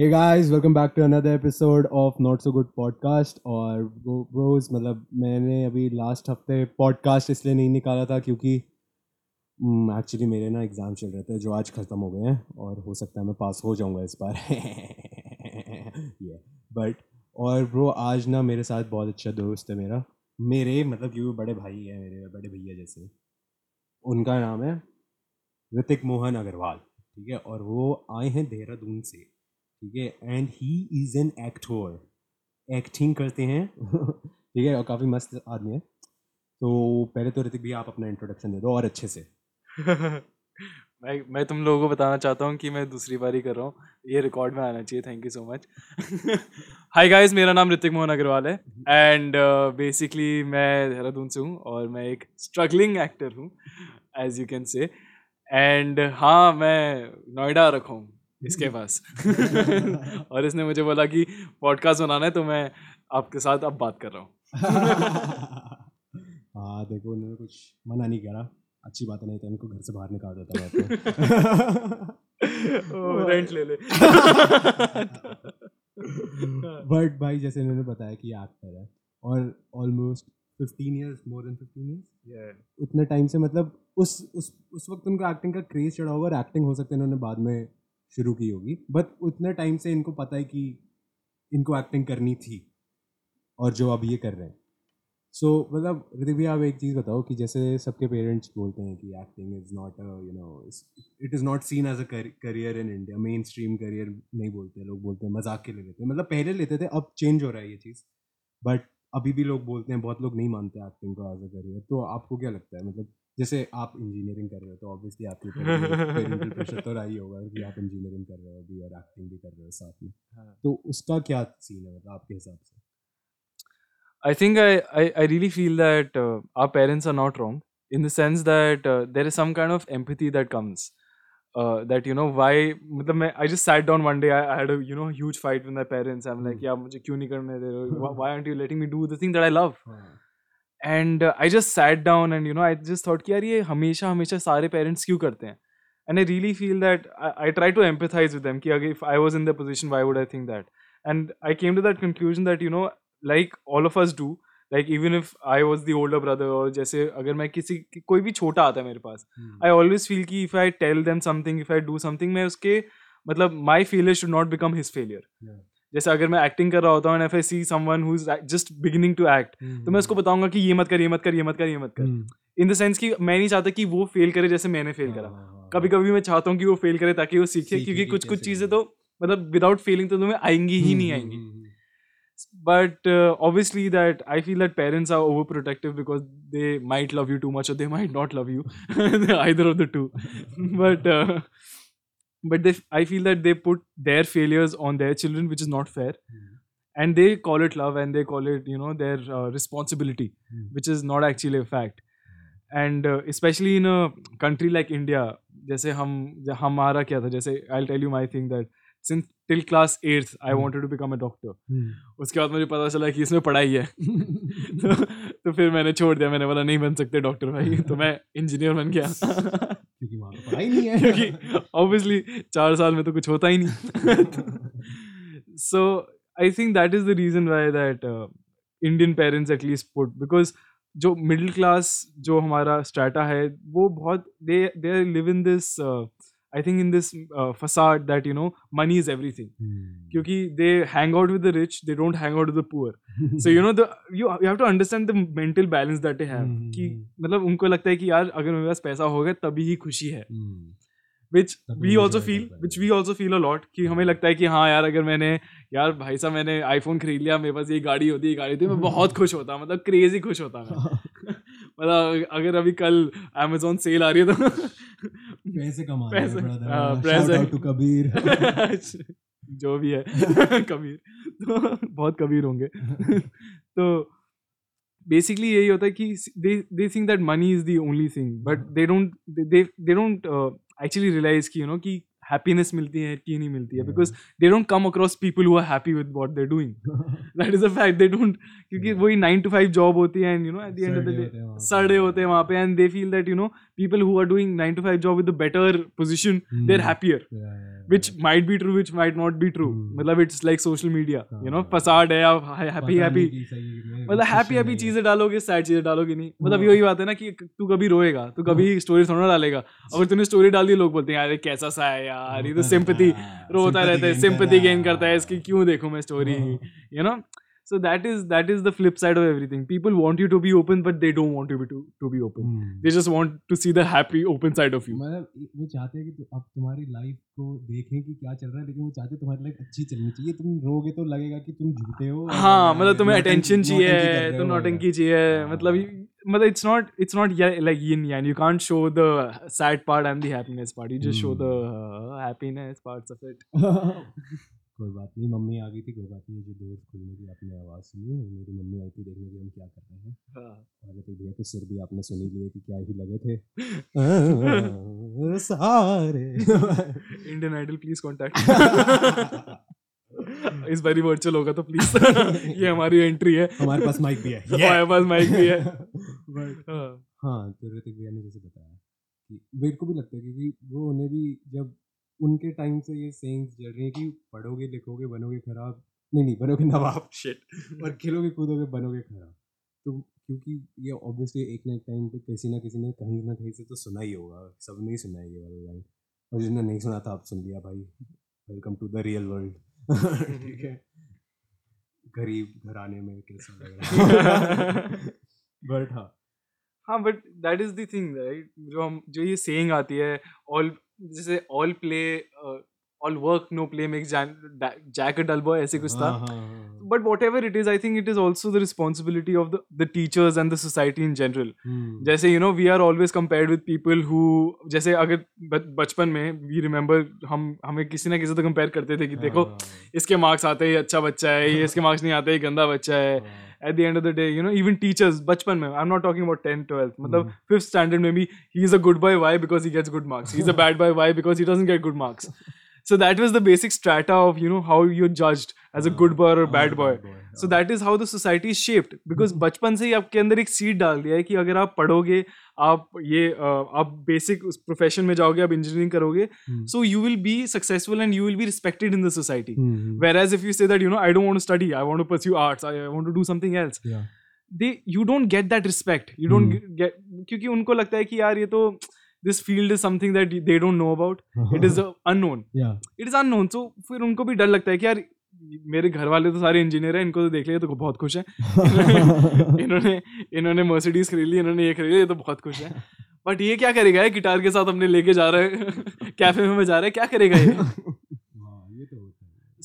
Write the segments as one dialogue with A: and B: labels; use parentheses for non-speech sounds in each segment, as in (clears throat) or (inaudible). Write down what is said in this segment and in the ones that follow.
A: Hey guys, welcome back to another episode of Not So Good Podcast. और bros मतलब मैंने अभी last हफ़्ते पॉडकास्ट इसलिए नहीं निकाला था क्योंकि एक्चुअली मेरे ना एग्ज़ाम चल रहे थे जो आज ख़त्म हो गए हैं और हो सकता है मैं पास हो जाऊँगा इस बार। (laughs) ये बट और ब्रो आज ना मेरे साथ बहुत अच्छा दोस्त है मेरा। मेरे मतलब क्योंकि बड़े भाई है मेरे बड़े भैया जैसे। उनका नाम है ऋतिक मोहन अग्रवाल ठीक है? और वो आए हैं देहरादून से। ठीक है? And he is an actor acting करते हैं। (laughs) ठीक है? और काफ़ी मस्त आदमी है। तो पहले तो ऋतिक भैया आप अपना इंट्रोडक्शन दे दो और अच्छे से। (laughs)
B: मैं मैं तुम लोगों को बताना चाहता हूँ कि मैं दूसरी बार ही कर रहा हूँ। ये रिकॉर्ड में आना चाहिए। Thank you so much hi guys मेरा नाम ऋतिक मोहन अग्रवाल है। एंड बेसिकली uh, मैं देहरादून से हूँ और मैं एक स्ट्रगलिंग एक्टर हूँ as you can say and हाँ मैं नोएडा रखा हूँ। इसके पास। (laughs) और इसने मुझे बोला कि पॉडकास्ट बनाना है तो मैं आपके साथ अब बात कर रहा हूँ। (laughs)
A: हाँ देखो उन्होंने कुछ मना नहीं करा अच्छी बात नहीं तो इनको घर से बाहर निकाल देता मैं तो। (laughs)
B: रेंट ले ले।
A: बट भाई जैसे इन्होंने बताया कि एक्टर है और almost fifteen years more than fifteen years उतने टाइम से मतलब उस उस उस वक्त उनको एक्टिंग का क्रेज चढ़ा होगा और एक्टिंग हो सकता है इन्होंने बाद में शुरू की होगी। बट उतने टाइम से इनको पता है कि इनको एक्टिंग करनी थी और जो अब ये कर रहे हैं। सो मतलब ऋतिक भैया आप एक चीज़ बताओ कि जैसे सबके पेरेंट्स बोलते हैं कि acting is not you know it is not seen as a career in India mainstream career नहीं बोलते, लोग बोलते हैं मज़ाक के लिए लेते हैं। मतलब पहले लेते थे, अब चेंज हो रहा है ये चीज़। बट अभी भी लोग बोलते हैं, बहुत लोग नहीं मानते एक्टिंग को एज अ करियर तो आपको क्या लगता है? मतलब जैसे आप इंजीनियरिंग कर रहे हो तो ऑब्वियसली आपके पेरेंटल प्रेशर तो रहा ही होगा कि आप इंजीनियरिंग कर रहे हो अभी और एक्टिंग भी कर रहे हो साथ में
B: हाँ।
A: तो उसका क्या सीन है मतलब आपके हिसाब से
B: I think I, I, I really feel that uh, our parents are not wrong in the sense that uh, there is some kind of empathy that comes. Uh, that you know why मतलब मैं I just sat down one day I, I had a you know huge fight with my parents I'm like
A: Hmm.
B: यार मुझे क्यों नहीं करने दे रहे हो? Why- why aren't you letting me do the thing that I and I just sat down and you know I just thought कि यार ये हमेशा हमेशा सारे पेरेंट्स क्यों करते हैं? And I really feel that I try to empathise with them कि अगर if I was in the position why would I think that and I came to that conclusion that you know like all of us do like even if I was the older brother और जैसे अगर मैं किसी कोई भी छोटा आता है मेरे पास आई ऑलवेज फील कि if I tell them something if I do something मैं उसके मतलब my failure should not become his failure जैसे अगर मैं एक्टिंग कर रहा होता हूँ and if I see someone who's just beginning to act तो मैं उसको बताऊँगा कि ये मत कर ये मत कर ये मत कर ये मत कर।
A: हम्म,
B: इन द सेंस कि मैं नहीं चाहता कि वो फेल करे जैसे मैंने फेल करा।
A: हाँ, हाँ,
B: कभी कभी मैं चाहता हूँ कि वो फेल करे ताकि वो सीखे क्योंकि कुछ कुछ चीज़ें तो मतलब विदाउट फेलिंग तो तुम्हें आएँगी ही
A: हम्म,
B: नहीं
A: हम्म,
B: आएँगी।
A: हम्म, हम्म,
B: but uh, obviously that i feel that parents are overprotective because they might love you too much or they might not love you (laughs) either of the two. (laughs) But uh, but they i feel that they put their failures on their children which is not fair
A: hmm,
B: and they call it love and they call it you know their uh, responsibility
A: hmm,
B: which is not actually a fact and uh, especially in a country like india जैसे हम हमारा क्या था जैसे I tell you my thing that since till class eighth I
A: hmm.
B: Wanted to become a doctor
A: hmm,
B: उसके बाद मुझे पता चला कि इसमें पढ़ाई है तो, तो फिर मैंने छोड़ दिया मैंने बोला नहीं बन सकते डॉक्टर भाई तो मैं इंजीनियर बन गया
A: क्योंकि वहाँ तो पढ़ाई नहीं है।
B: क्योंकि ऑब्वियसली चार साल में तो कुछ होता ही नहीं। So I think that is the reason why that Indian parents at least put because जो मिडिल क्लास जो हमारा स्ट्राटा है वो बहुत they they live in this I think in this facade that you know money is everything
A: hmm,
B: क्योंकि they hang out with the rich they don't hang out with the poor so you know the you you have to understand the mental balance that they have.
A: Hmm,
B: कि
A: hmm.
B: मतलब उनको लगता है कि यार अगर मेरे पास पैसा होगा तभी ही खुशी है। Which
A: तभी
B: we
A: enjoy
B: also
A: कर
B: feel
A: पाएँगे।
B: which we also feel a lot कि हमें लगता है कि हाँ यार अगर मैंने यार भाई साहब मैंने आईफोन खरीद लिया मेरे पास ये गाड़ी होती ये गाड़ी होती मैं (laughs) बहुत खुश होता मतलब क्रेजी खुश होता मैं। (laughs) मतलब अगर अभी कल अमेजोन सेल आ रही है तो (laughs)
A: पैसे कमा
B: पैसे-. हाँ,
A: out to कबीर (laughs)
B: जो भी है। (laughs) कबीर। तो बहुत कबीर होंगे। तो बेसिकली यही होता है कि they they think that money is the only thing but they don't they don't actually realise कि यू नो कि हैप्पीनेस मिलती है कि नहीं मिलती है? Because they don't come across people who are happy with what they doing that is a fact they don't क्योंकि वही नाइन टू फाइव जॉब होती है and you know at the end of the day सड़े होते हैं वहाँ पे and they feel that you know 9 to 5 job with a better position mm. they're happier. Yeah, yeah, yeah, which might be true which might not be true. मतलब it's like social media you know facade है आप happy happy मतलब happy happy चीज़ें डालोगे sad चीज़ें डालोगे नहीं। मतलब यही बात है ना कि तू कभी रोएगा तू कभी स्टोरी थोड़ा डालेगा। अगर (laughs) तूने स्टोरी डाल दी लोग बोलते हैं यार कैसा सा है यार? ये तो सिंपैथी रोता रहता है सिंपैथी गेन करता है इसकी क्यों देखूँ मैं story you know so that is that is the flip side of everything. People want you to be open but they don't want you to, to be open. Hmm. they just want to see the happy open side of you.
A: मतलब वो चाहते हैं कि तो अब तुम्हारी life को देखें कि क्या चल रहा है लेकिन वो चाहते हैं तुम्हारी लाइफ अच्छी चलनी चाहिए। तुम रोगे तो लगेगा कि तुम झूठे हो
B: हाँ मतलब तुम्हें अटेंशन चाहिए तो नौटंकी चाहिए मतलब मतलब it's not it's not like yin yang. You can't show the sad part and the happiness part. You just show the uh, happiness parts of it.
A: कोई बात नहीं मम्मी आ गई थी कोई बात नहीं जो दोस्त खुलने की आपने आवाज़ सुनी मेरी मम्मी आई थी देखने की हम क्या कर रहे हैं हाँ। और तो भैया के सुर भी आपने सुनी लिए कि क्या ही लगे थे
B: सारे इंडियन आइडल प्लीज़ कांटेक्ट (laughs) इस बारी वर्चुअल होगा तो प्लीज़ (laughs) ये हमारी एंट्री है।
A: हमारे पास माइक भी है। (laughs)
B: हमारे पास माइक भी है।
A: हाँ।, हाँ तो ऋतिक भैया ने जैसे बताया कि मेरे को भी लगता है क्योंकि वो उन्हें भी जब उनके टाइम से ये सेंस चल रही है कि पढ़ोगे लिखोगे बनोगे खराब। नहीं नहीं बनोगे नवाब। शिट और खेलोगे कूदोगे बनोगे खराब। तो क्योंकि ये ऑब्वियसली एक ना एक टाइम पे किसी ना किसी ने कहीं ना कहीं से तो सुना ही होगा। सब नहीं सुना है ये वाला लाइन और जिसने नहीं सुना था आप सुन लिया भाई। Welcome to the real world ठीक है। गरीब घराने में कैसा लग रहा है? (laughs) बट हाँ।
B: हाँ बट दैट इज़ दिंग थिंग राइट जो हम जो ये सेइंग आती है ऑल जैसे all play all work no play makes Jack a dull boy ऐसे कुछ था। But whatever it is I think it is also the responsibility of the teachers and the society in general जैसे you know we are always compared with people who जैसे अगर बचपन में we remember हम हमें किसी ना किसी तो कंपेयर करते थे कि देखो इसके मार्क्स आते ही अच्छा बच्चा है ये इसके मार्क्स नहीं आते ही गंदा बच्चा है। at the end of the day you know even teachers bachpan mein i'm not talking about 10 12th matlab mm. fifth standard maybe he's a good boy why? Because he gets good marks is a (laughs) bad boy why because he doesn't get good marks so that was the basic strata of you know how you're judged as a good boy or a bad boy. so that is how the society is shaped. Because बचपन से ही आपके अंदर एक seed डाल दिया है कि अगर आप पढ़ोगे आप ये आप बेसिक प्रोफेशन में जाओगे आप इंजीनियरिंग करोगे so you will be successful and you will be respected in the society whereas if you say that you know I don't want to study I want to pursue arts I want to do something else they you don't get that respect you don't get क्योंकि उनको लगता है कि यार ये तो this field is something that they don't know about it is unknown it is unknown so फिर उनको भी डर लगता है कि यार मेरे घर वाले तो सारे इंजीनियर हैं इनको तो देख लिया तो बहुत खुश है। (laughs) इन्होंने इन्होंने मर्सिडीज खरीद ली इन्होंने ये खरीद लिया तो बहुत खुश है। बट ये क्या करेगा? गिटार के साथ अपने लेके जा रहे हैं। (laughs) कैफ़े में जा रहे हैं। क्या करेगा ये?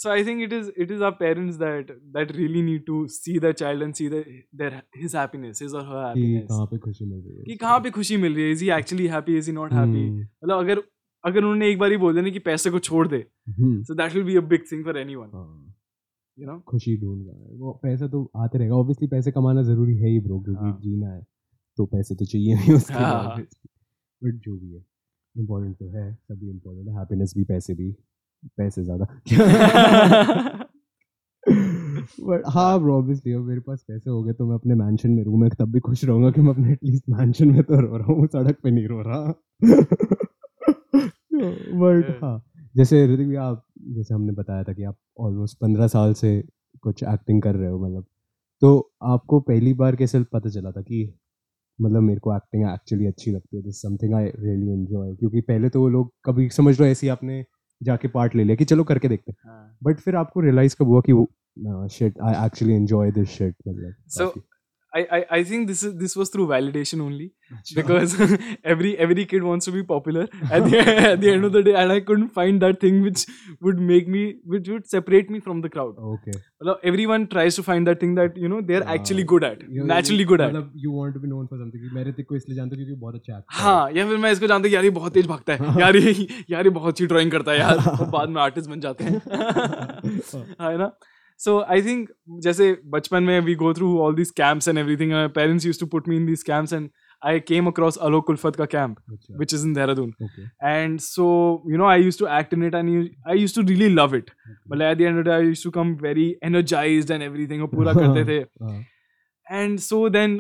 B: So i think it is it is our parents that that really need to see their child and see the, their his happiness his or her happiness
A: कहाँ पे खुशी मिल रही है?
B: कि कहाँ पे खुशी मिल रही है? Is he actually happy? Is he not happy? मतलब अगर अगर उन्होंने एक बार ही बोल देना कि पैसे को छोड़ दे so that will be a big thing for anyone you know
A: खुशी ढूंढ रहा है। वो पैसा तो आते रहेगा। ऑब्वियसली पैसे कमाना ज़रूरी है ही ब्रो क्योंकि हाँ. जीना है तो पैसे तो चाहिए नहीं उसके हाँ. बट जो भी है इम्पोर्टेंट तो है सभी इम्पोर्टेंट है। हैप्पीनेस भी पैसे भी। पैसे ज़्यादा। बट (laughs) हाँ ब्रो ऑब्वियसली मेरे पास पैसे हो गए तो मैं अपने मैंशन में रूम में तब भी खुश रहूँगा कि मैं अपने एटलीस्ट मैंशन में तो रो रहा हूँ सड़क पे नहीं रो रहा। (laughs) बट हाँ जैसे ऋतिक भी आप जैसे हमने बताया था कि आप ऑलमोस्ट पंद्रह साल से कुछ एक्टिंग कर रहे हो मतलब। तो आपको पहली बार कैसे पता चला था कि मतलब मेरे को एक्टिंग एक्चुअली अच्छी लगती है this something I really enjoy क्योंकि पहले तो वो लोग कभी समझ लो ऐसी आपने जाके पार्ट ले लिया कि चलो करके देखते हैं बट हाँ। फिर आपको रियलाइज़ कब हुआ कि वो shit I actually enjoy this shit मतलब
B: so I, I, I think this is this was through validation only because (laughs) every every kid wants to be popular at the (laughs) at the end of the day and I couldn't find that thing which would make me which would separate me from the crowd.
A: Okay.
B: Well, everyone tries to find that thing that you know they're uh, actually good at, you, naturally good at.
A: You want to be known for something. मैं ऋतिक को इसलिए जानता हूँ क्योंकि बहुत अच्छा
B: है. हाँ या फिर मैं इसको जानता हूँ यार ये बहुत तेज भागता है यार ये यार ये बहुत अच्छी ड्राइंग करता है यार (laughs) और बाद में आर्टिस्ट बन जाते हैं है ना सो आई थिंक जैसे बचपन में we go through all this camps and everything parents use to put me in this camps and I came across Alok कुलफत का camp which is in Dehradun and so you know I use to act in it and I use to really love it मतलब at the use to come very energise and everything पूरा करते (laughs) थे. And so then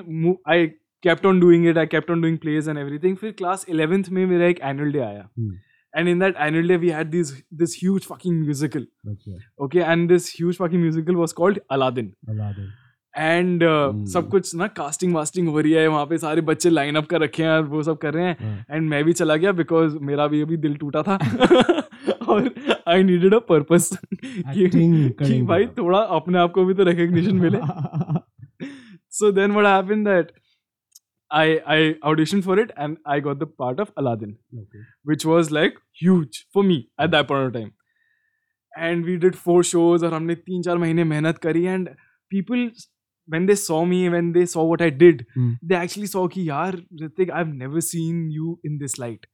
B: I kept on doing it I kept on doing plays and everything फिर class eleventh में मेरा एक annual day आया. Hmm.
A: Hmm.
B: And in that annual day, we had this this huge fucking musical.
A: अच्छा,
B: Okay, and this huge fucking musical was called Aladdin.
A: Aladdin,
B: and
A: Hmm.
B: सब कुछ ना casting wasting हो रही है वहाँ पे सारे बच्चे लाइन अप कर रखे हैं और वो सब कर रहे हैं
A: हाँ,
B: एंड मैं भी चला गया बिकॉज़ मेरा भी अभी दिल टूटा था और आई नीडेड अ पर्पस कि, भाई थोड़ा अपने आप को भी तो रिकग्निशन मिले so then what happened that I I auditioned for it and I got the part of Aladdin
A: Okay.
B: which was like huge for me at that point of time. And we did four shows और हमने तीन चार महीने मेहनत करी and people when they saw me when they saw what I did
A: Hmm.
B: they actually saw कि यार Ritik I've never seen you in this light
A: Oh.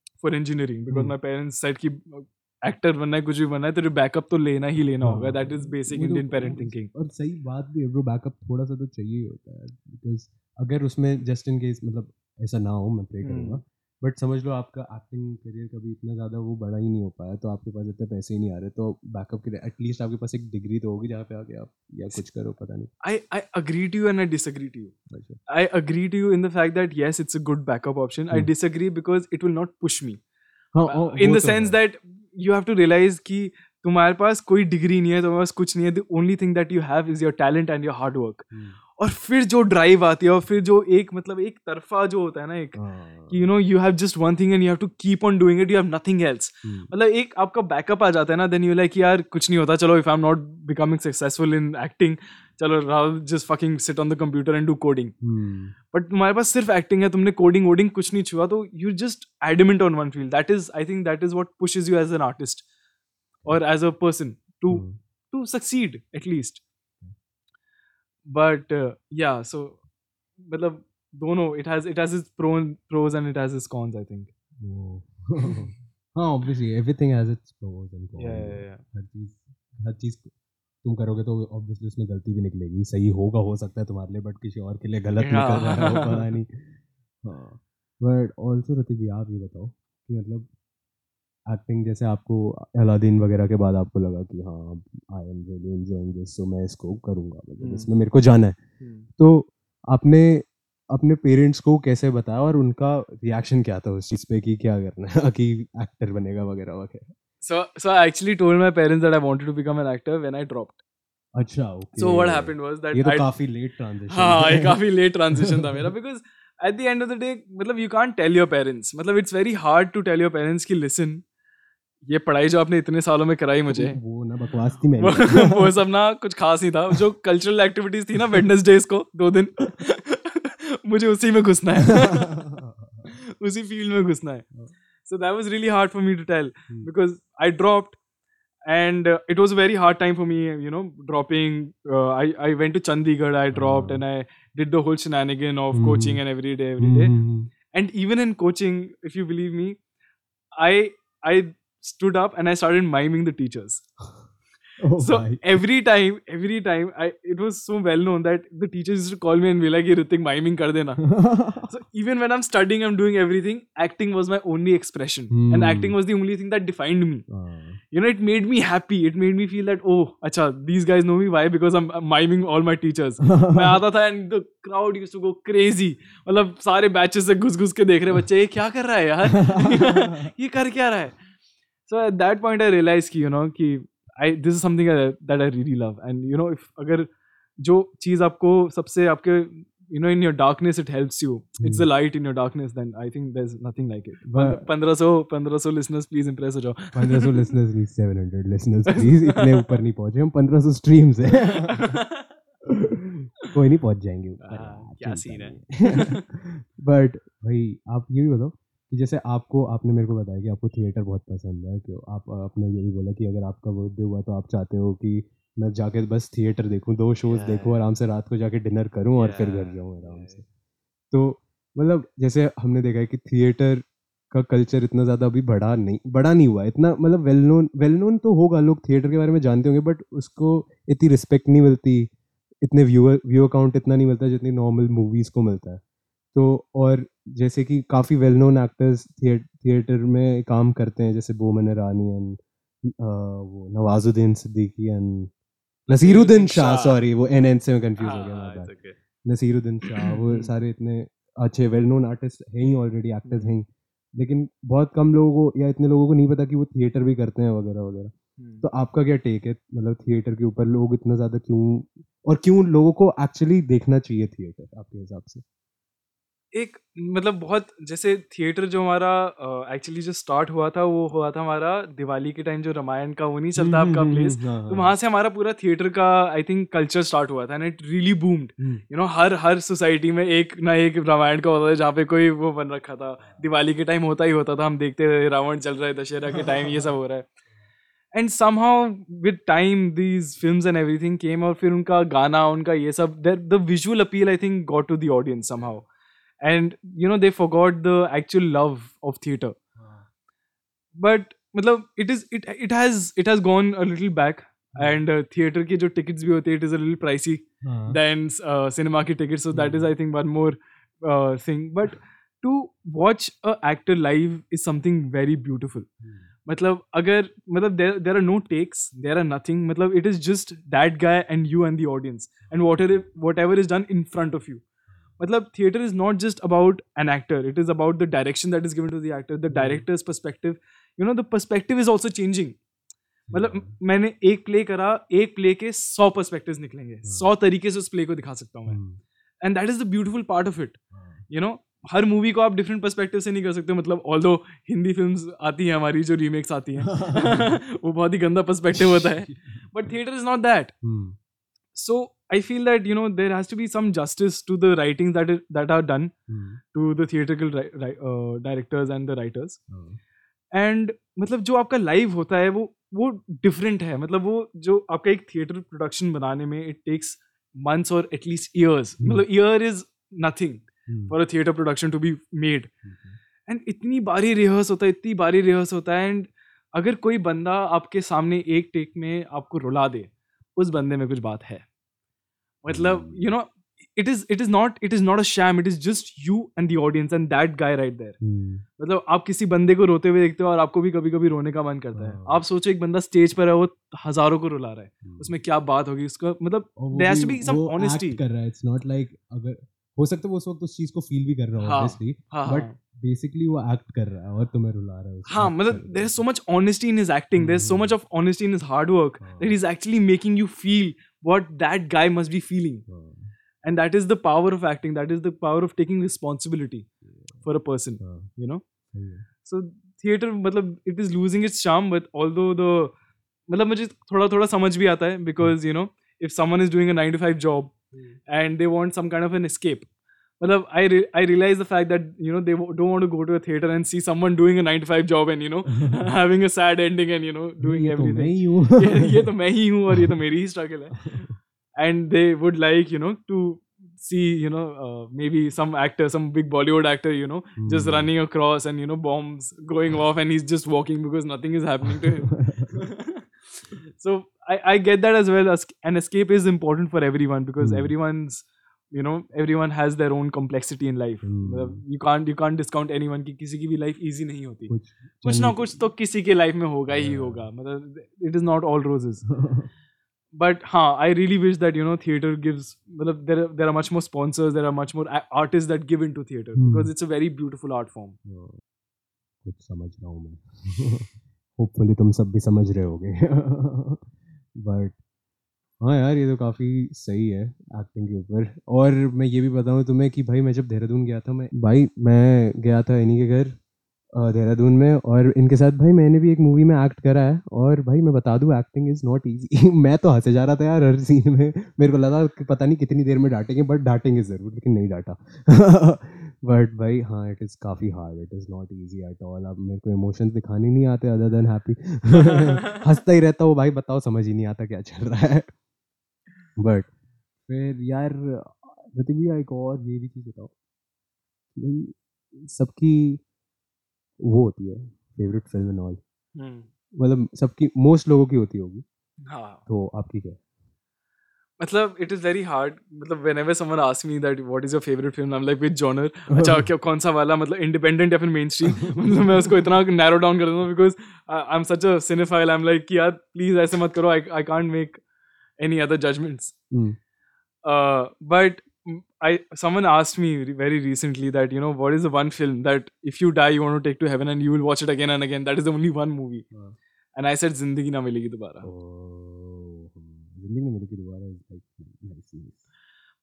B: for engineering because my parents set की actor बनना है कुछ भी बनना है तो बैकअप तो लेना ही लेना होगा।
A: That is
B: basic Indian
A: parent
B: thinking
A: और सही बात भी है ब्रो बैकअप थोड़ा सा तो चाहिए होता है बिकॉज़ अगर उसमें जस्ट इन केस मतलब ऐसा ना हो मैं प्रे
B: हम्म।
A: करूँगा बट समझ लो आपका एक्टिंग करियर कभी इतना ज़्यादा वो बड़ा ही नहीं हो पाया तो आपके पास इतने पैसे ही नहीं आ रहे तो बैकअप के लिए एटलीस्ट आपके पास एक डिग्री तो होगी जहाँ पे आके आप या कुछ करो पता नहीं
B: I I agree to you and I disagree to you.
A: अच्छा
B: I agree to you in the fact that yes, it's a good backup option. I
A: Hmm.
B: disagree because it will not push me.
A: हाँ
B: Uh,
A: वो-
B: in
A: वो
B: the
A: तो
B: sense
A: है।
B: that you have to realize कि तुम्हारे पास कोई degree नहीं है तुम्हारे पास कुछ नहीं है the only thing that you have is your talent and your hard
A: work
B: और फिर जो ड्राइव आती है और फिर जो एक मतलब एक तरफा जो होता है ना एक
A: हाँ,
B: कि you know you have just one thing and you have to keep on doing it you have nothing
A: else
B: मतलब एक आपका बैकअप आ जाता है ना देन यू लाइक यार कुछ नहीं होता चलो if I am not becoming successful in acting चलो Rahul just fucking sit on the computer and do
A: coding
B: but तुम्हारे पास सिर्फ़ एक्टिंग है तुमने कोडिंग वोडिंग कुछ नहीं छुआ तो you just adamant on one field that is I think that is what pushes you as an artist और as a person
A: to
B: to succeed succeed at या but yeah so मतलब दोनों it has it has its pro pros and it has its cons I think.
A: वो- (laughs) हाँ obviously everything has its pros and
B: yeah.
A: हर चीज़ हर चीज़ तुम करोगे तो ऑब्वियसली उसमें गलती भी निकलेगी। सही होगा हो सकता है तुम्हारे लिए बट किसी और के लिए गलत। निकल रहा है पता (laughs) नहीं। हाँ बट ऑल्सो ऋतिक भी आप ये बताओ कि मतलब एक्टिंग जैसे आपको अलादीन वगैरह के बाद आपको लगा कि हाँ I am really enjoying this so मैं इसको करूँगा। मतलब
B: हम्म।
A: इसमें मेरे को जाना है।
B: Hmm.
A: तो आपने अपने पेरेंट्स को कैसे बताया और उनका रिएक्शन क्या था उस चीज़ पे कि क्या करना है? (laughs) कि एक्टर बनेगा वगैरह वगैरह।
B: So so I actually told my parents that I wanted to become an actor when I dropped.
A: अच्छा okay
B: so what happened was that
A: ये तो काफ़ी लेट ट्रांजिशन
B: हाँ ये काफ़ी लेट ट्रांजिशन था मेरा because at the end of the day मतलब you can't tell your parents मतलब it's very hard to tell your parents कि लिसन ये पढ़ाई जो आपने इतने सालों में कराई मुझे।
A: वो ना बकवास थी (laughs) मैं
B: वो सब ना कुछ खास ही था। जो कल्चरल एक्टिविटीज़ थी ना वेडनेसडे को दो दिन। (laughs) मुझे उसी में घुसना है। (laughs) उसी फ़ील्ड में घुसना है। So that was really hard for me to
A: tell
B: because I dropped and it was very hard time for me you know dropping I went to Chandigarh I
A: drop
B: and I did the whole shenanigan of coaching and every and even in coaching if you believe me I I stood up and i started miming the teachers (laughs)
A: O
B: so
A: भाई
B: every time every time i it was so well known that the teachers used to call me and be like "Ye Ritik miming kar dena (laughs) so even when i'm studying i'm doing everything acting was my only expression and
A: Hmm.
B: acting was the only thing that defined me
A: हाँ,
B: you know it made me happy it made me feel that oh acha these guys know me why because i'm, I'm miming all my teachers (laughs) मैं आता था and the crowd used to go crazy मतलब सारे batches से घुस घुस के देख रहे बच्चे ये क्या कर रहा है यार ये कर क्या रहा है so at that point I realise की यू नो कि I this is something that I really love and you know if अगर जो चीज़ आपको सबसे आपके you know in your darkness it helps you it's
A: the.
B: Light in your darkness then I think there is nothing like it
A: But-
B: 1500 1500 listeners please impress हो जाओ
A: 1500 listeners नहीं 700 listeners please इतने ऊपर नहीं पहुँचे हम 1500 स्ट्रीम्स है। कोई नहीं पहुँच जाएँगे ऊपर।
B: हाँ, क्या है।
A: बट (laughs) भाई आप ये भी बताओ कि जैसे आपको आपने मेरे को बताया कि आपको थिएटर बहुत पसंद है कि आप आपने ये भी बोला कि अगर आपका बर्थडे हुआ तो आप चाहते हो कि मैं जाके बस थिएटर देखूँ दो शोज़ yeah. देखूँ आराम से रात को जाके डिनर करूँ yeah. और फिर घर जाऊँ आराम से तो मतलब जैसे हमने देखा है कि थिएटर का कल्चर इतना ज़्यादा अभी बड़ा नहीं बड़ा नहीं हुआ इतना मतलब वेल नोन वेल नोन तो होगा लोग थिएटर के बारे में जानते होंगे बट उसको इतनी रिस्पेक्ट नहीं मिलती इतने व्यूअर व्यू अकाउंट इतना नहीं मिलता जितनी नॉर्मल मूवीज़ को मिलता है तो और जैसे कि काफ़ी वेल नोन एक्टर्स थिएटर में काम करते हैं जैसे बोमन ईरानी एंड वो नवाजुद्दीन सिद्दीकी एंड नसीरुद्दीन शाह सॉरी वो एन एन से मैं कंफ्यूज हो गया हाँ, नसीरुद्दीन शाह वो (clears throat) सारे इतने अच्छे वेल नोन आर्टिस्ट हैं ही ऑलरेडी एक्टर्स हैं लेकिन बहुत कम लोगों को या इतने लोगों को नहीं पता कि वो थिएटर भी करते हैं वगैरह वगैरह. हम्म। तो आपका क्या टेक है? मतलब थिएटर के ऊपर लोग इतना ज़्यादा क्यों और क्यों लोगों को एक्चुअली देखना चाहिए थिएटर आपके हिसाब से?
B: एक मतलब बहुत जैसे थिएटर जो हमारा एक्चुअली जो स्टार्ट हुआ था वो हुआ था हमारा दिवाली के टाइम जो रामायण का वो नहीं चलता हम्म, आपका प्लेस हम्म, हाँ, तो हाँ। वहाँ से हमारा पूरा थिएटर का आई थिंक कल्चर स्टार्ट हुआ था and it really boomed you know हर हर सोसाइटी में एक ना एक रामायण का होता था जहाँ पे कोई वो बन रखा था। दिवाली के टाइम होता ही होता था हम देखते थे रावण चल रहा है दशहरा के टाइम ये सब हो रहा है। And somehow with time these film and everything came और फिर उनका गाना उनका ये सब the visual appeal I think got to the audience somehow and you know they forgot the actual love of theater but मतलब it is it it has it has gone a little back and uh, theater के जो tickets भी होते हैं it is a little pricey than uh, cinema के tickets so that is I think one more uh, thing but to watch a actor live is something very beautiful मतलब अगर मतलब there there are no takes there are nothing मतलब it is just that guy and you and the audience and whatever whatever is done in front of you मतलब theatre is not just about an actor it is about the direction that is given to the actor the directors perspective you know the perspective is also changing मतलब मैंने एक play करा एक play के सौ perspective निकलेंगे। Hmm. सौ तरीके से उस प्ले को दिखा सकता हूँ मैं। And that is the beautiful part of it you know her movie को आप डिफरेंट पर्सपेक्टिव से नहीं कर सकते। मतलब ऑल दो हिंदी फ़िल्म आती हैं हमारी जो रीमेक्स आती हैं (laughs) वो बहुत ही गंदा पर्सपेक्टिव होता है। But theatre is not that so I feel that you know there has to be some justice to the writings that is, that are done mm. to the theatrical uh, directors and the writers. Mm. And मतलब जो आपका live होता है वो वो different है। मतलब वो जो आपका एक थिएटर प्रोडक्शन बनाने में इट टेक्स मंथ्स और एटलीस्ट ईयर्स मतलब year is nothing for a theatre production to be made and इतनी बारी रिहर्स होता है इतनी बारी रिहर्स होता है। एंड अगर कोई बंदा आपके सामने एक टेक में आपको रुला दे उस बंदे में कुछ बात है। मतलब you know it is it is not it is not a shame it is just you and the audience and that guy right there मतलब आप किसी बंदे को रोते हुए देखते हो और आपको भी कभी कभी रोने का मन करता है। आप सोचो एक बंदा स्टेज पर है वो हज़ारों को रुला रहा है। उसमें क्या बात होगी उसका मतलब there has to be some honesty
A: कर रहा है इट्स नॉट लाइक अगर हो सकता है वो उस वक्त उस चीज़ को फील भी कर रहा हो ऑब्वियसली बट बेसिकली वो एक्ट कर रहा है और तुम्हें रुला रहा है
B: हाँ मतलब there is so much honesty in his acting there is so much of honesty in his hard work that is actually making you feel what that guy must be feeling uh, and that is the power of acting that is the power of taking responsibility yeah. for a person uh, you know yeah. so theater matlab, it is losing its charm but although the मतलब मुझे थोड़ा थोड़ा समझ भी आता है because you know if someone is doing a 9 to 5 job and they want some kind of an escape Matlab, I re- I realize the fact that you know they don't want to go to a theater and see someone doing a nine to five job and you know (laughs) (laughs) having a sad ending and you know doing everything. ये, ये तो मैं ही हूँ और ये तो मेरी ही struggle है. (laughs) And they would like you know to see you know uh, maybe some actor, some big Bollywood actor you know mm. just running across and you know bombs going off and he's just walking because nothing is happening to him. so I I get that as well. As an escape is important for everyone because mm. everyone's you know everyone has their own complexity in life you can't discount anyone की किसी की भी life easy नहीं होती। कुछ ना कुछ तो किसी के लाइफ में होगा ही होगा। मतलब it is not all roses but हाँ I really wish that you know theatre gives मतलब there are much more sponsors there are much more artist that give in to theatre because it's a very beautiful art form
A: कुछ समझ रहा हूँ मैं। (laughs) Hopefully तुम सब भी समझ रहे होगे। (laughs) बट हाँ यार, ये तो काफ़ी सही है एक्टिंग के ऊपर। और मैं ये भी बताऊँ तुम्हें कि भाई मैं जब देहरादून गया था, मैं भाई मैं गया था इन्हीं के घर देहरादून में। और इनके साथ भाई मैंने भी एक मूवी में एक्ट करा है। और भाई मैं बता दूँ एक्टिंग इज़ नॉट ईजी मैं तो हंसे जा रहा था यार हर सीन में। मेरे को लगा कि पता नहीं कितनी देर में डांटेंगे बट डांटेंगे ज़रूर, लेकिन नहीं डांटा। (laughs) बट भाई हाँ इट इज़ काफ़ी hard it is not easy at all अब मेरे को इमोशंस दिखाने नहीं आते अदर देन हैप्पी हंसता ही रहता हूँ, भाई बताओ, समझ ही नहीं आता क्या चल रहा है। बट फिर यार ऋतिक भैया एक और ये भी चीज़ बताओ भाई सबकी वो होती है फेवरेट फ़िल्म एंड ऑल मतलब सबकी मोस्ट लोगों की होती होगी।
B: हाँ।
A: तो आपकी क्या
B: मतलब इट इज़ वेरी हार्ड मतलब whenever someone ask me that what is your favourite film I am like with genre अच्छा क्या कौन सा वाला? मतलब इंडिपेंडेंट या फिर मेन स्ट्रीम (laughs) मतलब मैं उसको इतना नैरो डाउन कर हूँ because I am such a cinephile I am like कि यार प्लीज़ ऐसे मत करो I I can't make Any other judgements but I someone asked me very recently that you know what is the one film that if you die you want to take to heaven and you will watch it again and again that is the only one movie uh. and I said Zindagi Na Milegi Dobara.
A: Oh, Zindagi Na Milegi Dobara is like nice.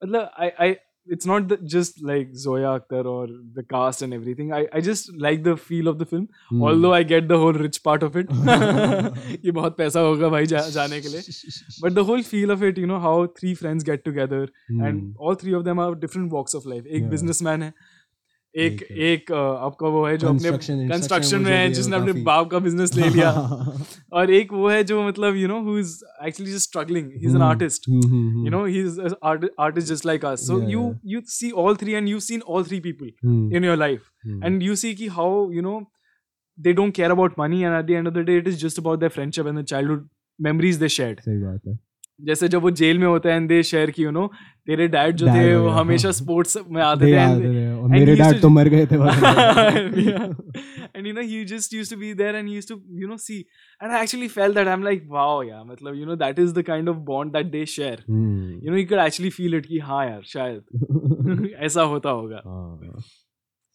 B: मतलब I I it's not the, just like Zoya Akhtar or the cast and everything. I, I just like the feel of the film. Hmm. Although I get the whole rich part of it. (laughs) (laughs) ये बहुत पैसा होगा भाई जा, जाने के लिए. (laughs) But the whole feel of it, you know, how three friends get together hmm. and all three of them are different walks of life. एक yeah. businessman है. एक एक आपका वो है जो अपने कंस्ट्रक्शन में है जिसने अपने बाप का बिज़नेस ले लिया। (laughs) और एक वो है जो मतलब you know who is actually just struggling he is an artist you know he is artist just like us so you you see all three and you seen all three people in your life and you see कि how you know they don't care about money and at the end of the day it is just about their friendship and the childhood memories they shared.
A: सही बात है।
B: जैसे जब वो jail में होते हैं दे शेयर की यू नो तेरे डैड जो थे वो हमेशा स्पोर्ट्स में आते थे
A: और मेरे डैड तो मर गए थे
B: and you know he just used to be there and used to you know see and I actually felt that I am like wow यार मतलब you know that is the kind of bond that they share you know you can actually feel it कि हाँ यार शायद (laughs) ऐसा होता होगा.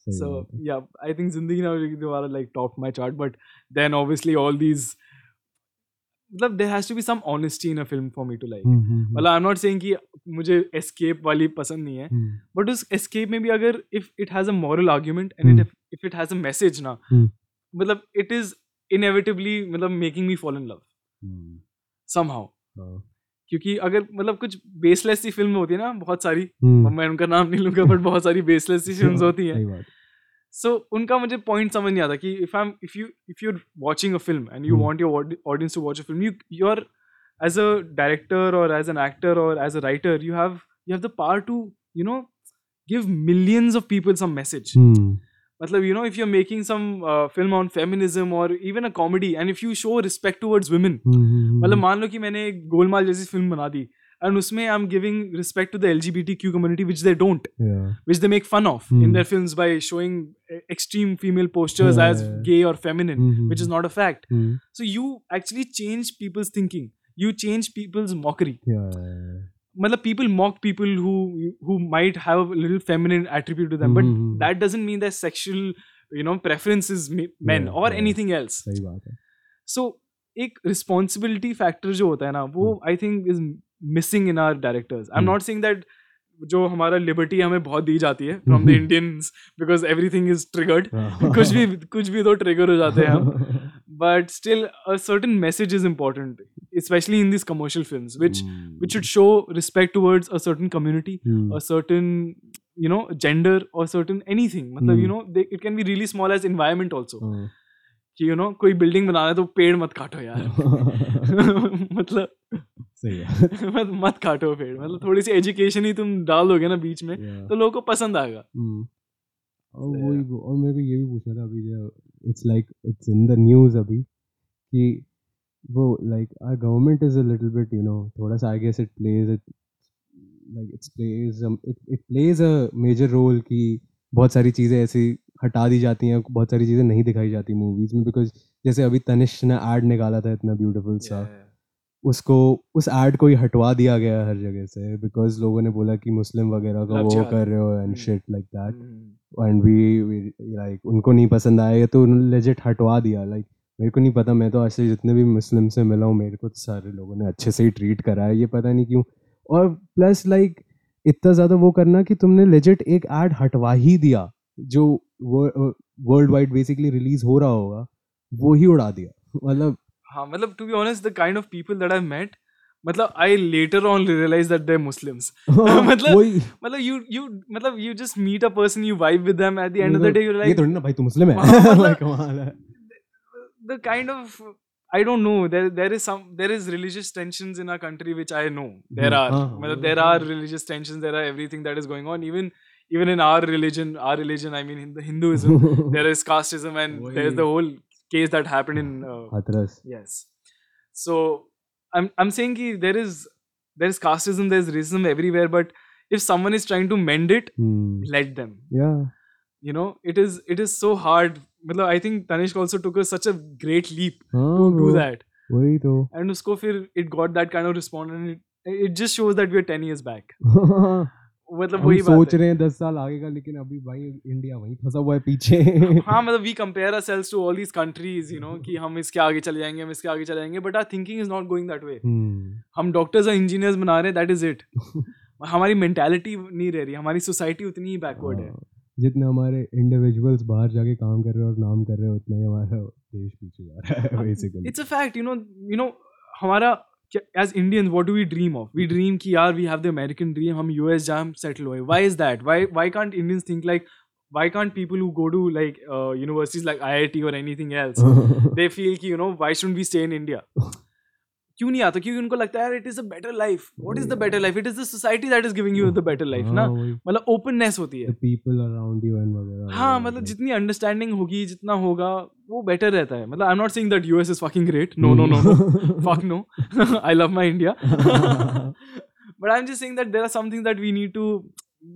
B: so yeah i think zindagi na dobaara like topped my chart but then obviously all these मतलब there has to be some honesty in a film for me to like मतलब I am not saying कि मुझे escape वाली पसंद नहीं है but उस escape में भी अगर if it has a moral argument and it if it has a message ना मतलब इट इज़ इनएविटेबली मतलब making me fall in love somehow क्योंकि अगर मतलब कुछ बेसलेस सी फ़िल्म होती है ना बहुत सारी मैं उनका नाम नहीं लूँगा बट बहुत सारी बेसलेस सी (laughs) फ़िल्म होती हैं। सो उनका मुझे पॉइंट समझ नहीं आता कि if I am if you if you are watching a film and you want your audience to watch a film you you are as a director और एज एन एक्टर और as a writer you have you have the power to you know give millions of people some message.
A: Hmm.
B: मतलब you know if you're making some uh, film on feminism or even a comedy and if you show respect towards women मतलब मान लो कि मैंने गोलमाल जैसी film बना दी and usme i'm giving respect to the lgbtq community which they don't
A: yeah.
B: which they make fun of mm. in their films by showing extreme female postures yeah, as gay or feminine mm-hmm. which is not a fact
A: mm.
B: so you actually change people's thinking you change people's mockery
A: yeah.
B: people mock people who who might have a little feminine attribute to them mm-hmm. but that doesn't mean that sexual you know preferences men or anything else
A: सही बात है
B: so एक responsibility factor जो होता है ना वो I think is missing in our directors I am not seeing that जो हमारा लिबर्टी हमें बहुत दी जाती है from the Indians because everything is triggered कुछ भी कुछ भी तो ट्रिगर हो जाते हैं हम. But still a certain message is important specially in this commercial film which which should show respect towards a certain community a certain you know gender और सर्टन एनी थिंग मतलब you know it can be really small as environment also कि you you know know, कोई building बना रहे तो पेड़ मत काटो यार। (laughs) (laughs) मतलब
A: सही है। (laughs)
B: मत मत काटो पेड़ मतलब थोड़ी सी एजुकेशन ही तुम डाल दोगे ना बीच में तो लोगों को पसंद आएगा।
A: हम्म। और वही और मेरे को ये भी पूछना था अभी जो it's like it's in the news अभी कि वो like our government is a little bit you know थोड़ा सा I guess it plays it like it's plays it plays a major role कि बहुत सारी चीज़ें ऐसी हटा दी जाती हैं बहुत सारी चीज़ें नहीं दिखाई जाती मूवीज़ में बिकॉज़ जैसे अभी तनिष्क ने एड निकाला था इतना ब्यूटीफुल सा। उसको उस ऐड को ही हटवा दिया गया हर जगह से बिकॉज़ लोगों ने बोला कि मुस्लिम वगैरह का वो कर रहे हो and shit like that and we like उनको नहीं पसंद आया तो उन्होंने लेजिट हटवा दिया लाइक like, मेरे को नहीं पता मैं तो आज से जितने भी मुस्लिम से मिला हूँ मेरे को तो सारे लोगों ने अच्छे से ही ट्रीट करा है ये पता नहीं क्यों। और प्लस लाइक like, इतना ज़्यादा वो करना कि तुमने लेजिट एक ऐड हटवा ही दिया जो वर्ल्ड वाइड बेसिकली रिलीज़ हो रहा होगा वो ही उड़ा दिया। मतलब
B: हाँ मतलब to be honest the kind of people that I met मतलब I later on realise that they Muslims मतलब मतलब यू यू मतलब you just meet a person you vibe with them at the end of the day you like
A: ये थोड़ी ना भाई तू मुस्लिम है (laughs) (laughs)
B: कमाल है the kind of I don't know. There there is some there is religious tensions in our country which I know. There hmm. are uh, there are religious tensions. There are everything that is going on. Even even in our religion, our religion. I mean, in the Hinduism, (laughs) there is casteism, and there is the whole case that happened in uh,
A: Hathras.
B: Yes. So I'm I'm saying ki there is there is casteism, there is racism everywhere. But if someone is trying to mend it,
A: hmm.
B: let them.
A: Yeah.
B: You know, it is it is so hard मतलब I think Tanishq also took such a great leap to do that
A: वही तो
B: and उसको फिर it got that kind of respond and it just shows that we are 10 years back (laughs) मतलब वही
A: सोच रहे हैं 10 साल आगे का लेकिन अभी भाई इंडिया वहीं फंसा हुआ है पीछे।
B: हाँ मतलब we compare ourselves to all these countries you know कि हम इसके आगे चले जाएँगे हम इसके आगे चले जाएँगे but our thinking is not going that way हम डॉक्टर्स और इंजीनियर्स बना रहे हैं दैट इज़ इट हमारी मेंटालिटी नहीं रह रही हमारी सोसाइटी उतनी ही बैकवर्ड है। हाँ।
A: जितने हमारे इंडिविजुअल्स बाहर जाके काम कर रहे हैं और नाम कर रहे हैं उतना ही हमारा देश पीछे जा रहा है basically
B: it's a fact you know you know हमारा as Indians what do we dream of we dream कि यार we have the American dream हम यूएस जा सेटल हुए why is that why why can't Indians think like why can't people who go to like uh, universities like IIT or anything else they feel ki, you know why shouldn't we stay in India क्यों नहीं आता? क्योंकि उनको लगता है it is a better life what is the better life it is the society that is giving you the better life ना? मतलब openness होती है।
A: पीपल अराउंड यू एंड वगैरह
B: हाँ मतलब जितनी अंडरस्टैंडिंग होगी जितना होगा वो बेटर रहता है। मतलब I am not saying that US is fucking great no no no fuck no I love my India but i'm just saying that there are some things that we need to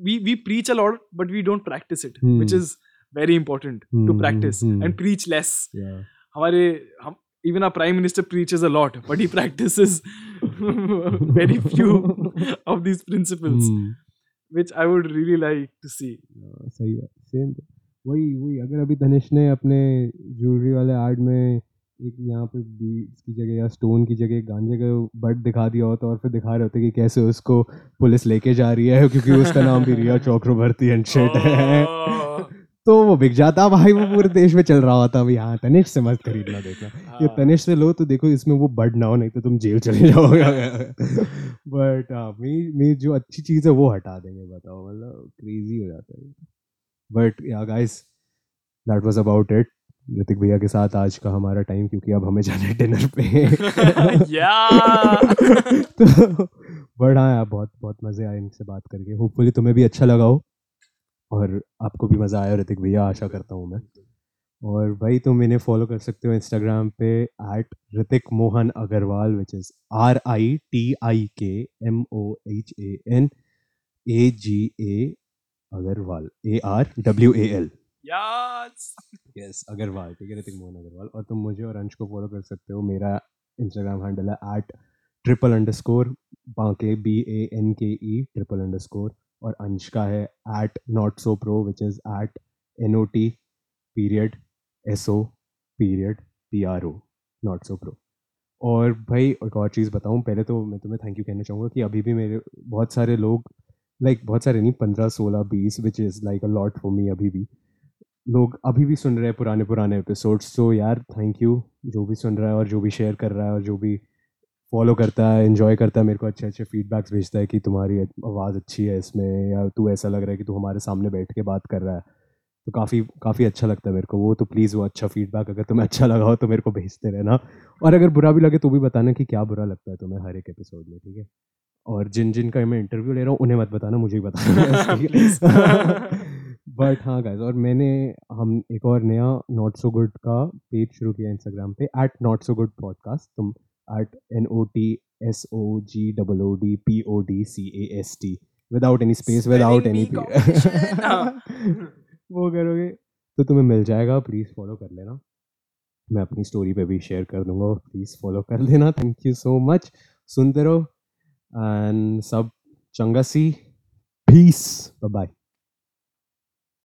B: we we preach a lot but we don't practice it hmm. which is very important hmm. to practice hmm. and preach less.
A: Yeah.
B: हमारे हम even our prime minister preaches a lot but he (laughs) practices very few of these principles mm. which i would really like to see.
A: सही बात same वही वही अगर अभी धनेश ने अपने ज्वेलरी वाले आर्ट में एक यहाँ पे बीट्स की जगह या स्टोन की जगह गांजे का बट दिखा दिया होता और फिर दिखा रहे होते कि कैसे उसको पुलिस लेके जा रही है क्योंकि उसका नाम भी रिया चक्रवर्ती एंड शेट है। (laughs) तो वो बिक जाता। भाई वो पूरे देश में चल रहा होता। भाई हाँ तनिष से मत खरीदना देखना। हाँ। ये तनिष से लो तो देखो इसमें वो बड ना हो नहीं तो तुम जेल चले जाओगे। बट हाँ मैं जो अच्छी चीज़ है वो हटा देंगे बताओ। मतलब क्रेजी हो जाता है but yeah guys that was about it Hrithik भैया के साथ आज का हमारा टाइम क्योंकि अब हमें जाना है डिनर पे। (laughs) तो बट हाँ यार बहुत बहुत मज़े आए इनसे बात करके। होपफुली तुम्हें भी अच्छा लगा हो। और आपको भी मज़ा आया ऋतिक भैया आशा करता हूँ मैं। और भाई तुम इन्हें फॉलो कर सकते हो इंस्टाग्राम पे at Hrithik Mohan Agarwal which is R I T I K M O H A N A G A Agarwal A R W A L yes Agarwal ठीक है ऋतिक मोहन अग्रवाल। और तुम मुझे और अंश को फॉलो कर सकते हो। मेरा इंस्टाग्राम हैंडल है at triple underscore Banke B A N K E triple underscore और अंश का है at not so pro which is at N O T period S O period P R O not so pro और भाई एक और चीज़ बताऊँ पहले तो मैं तुम्हें थैंक यू कहना चाहूँगा कि अभी भी मेरे बहुत सारे लोग लाइक like, बहुत सारे नहीं पंद्रह सोलह बीस which is like a lot for me अभी भी। लोग अभी भी सुन रहे हैं पुराने पुराने एपिसोड्स तो यार थैंक यू जो भी सुन रहा है और जो भी शेयर कर रहा है और जो भी फॉलो करता है इन्जॉय करता है मेरे को अच्छे अच्छे फीडबैक्स भेजता है कि तुम्हारी आवाज़ अच्छी है इसमें या तू ऐसा लग रहा है कि तू हमारे सामने बैठ के बात कर रहा है। तो काफ़ी काफ़ी अच्छा लगता है मेरे को। वो तो प्लीज़ वो अच्छा फीडबैक अगर तुम्हें अच्छा लगा हो तो मेरे को भेजते रहना। और अगर बुरा भी लगे तो भी बताना कि क्या बुरा लगता है तुम्हें हर एक एपिसोड में ठीक है? और जिन जिन का मैं इंटरव्यू ले रहा हूँ उन्हें मत बताना मुझे ही बताना (laughs) बट (laughs) हाँ? गाइज़ और मैंने हम एक और नया नॉट सो गुड का पेज शुरू किया इंस्टाग्राम पे at not so good podcast तुम at N O T S O G O O D P O D C A S T without any space without any (laughs) (laughs) (laughs) वो करोगे? तो तुम्हें मिल जाएगा प्लीज़ फॉलो कर लेना। मैं अपनी स्टोरी पे भी शेयर कर दूँगा प्लीज़ फॉलो कर लेना। थैंक यू सो मच सुनते रहो। एंड सब चंगा सी। Peace bye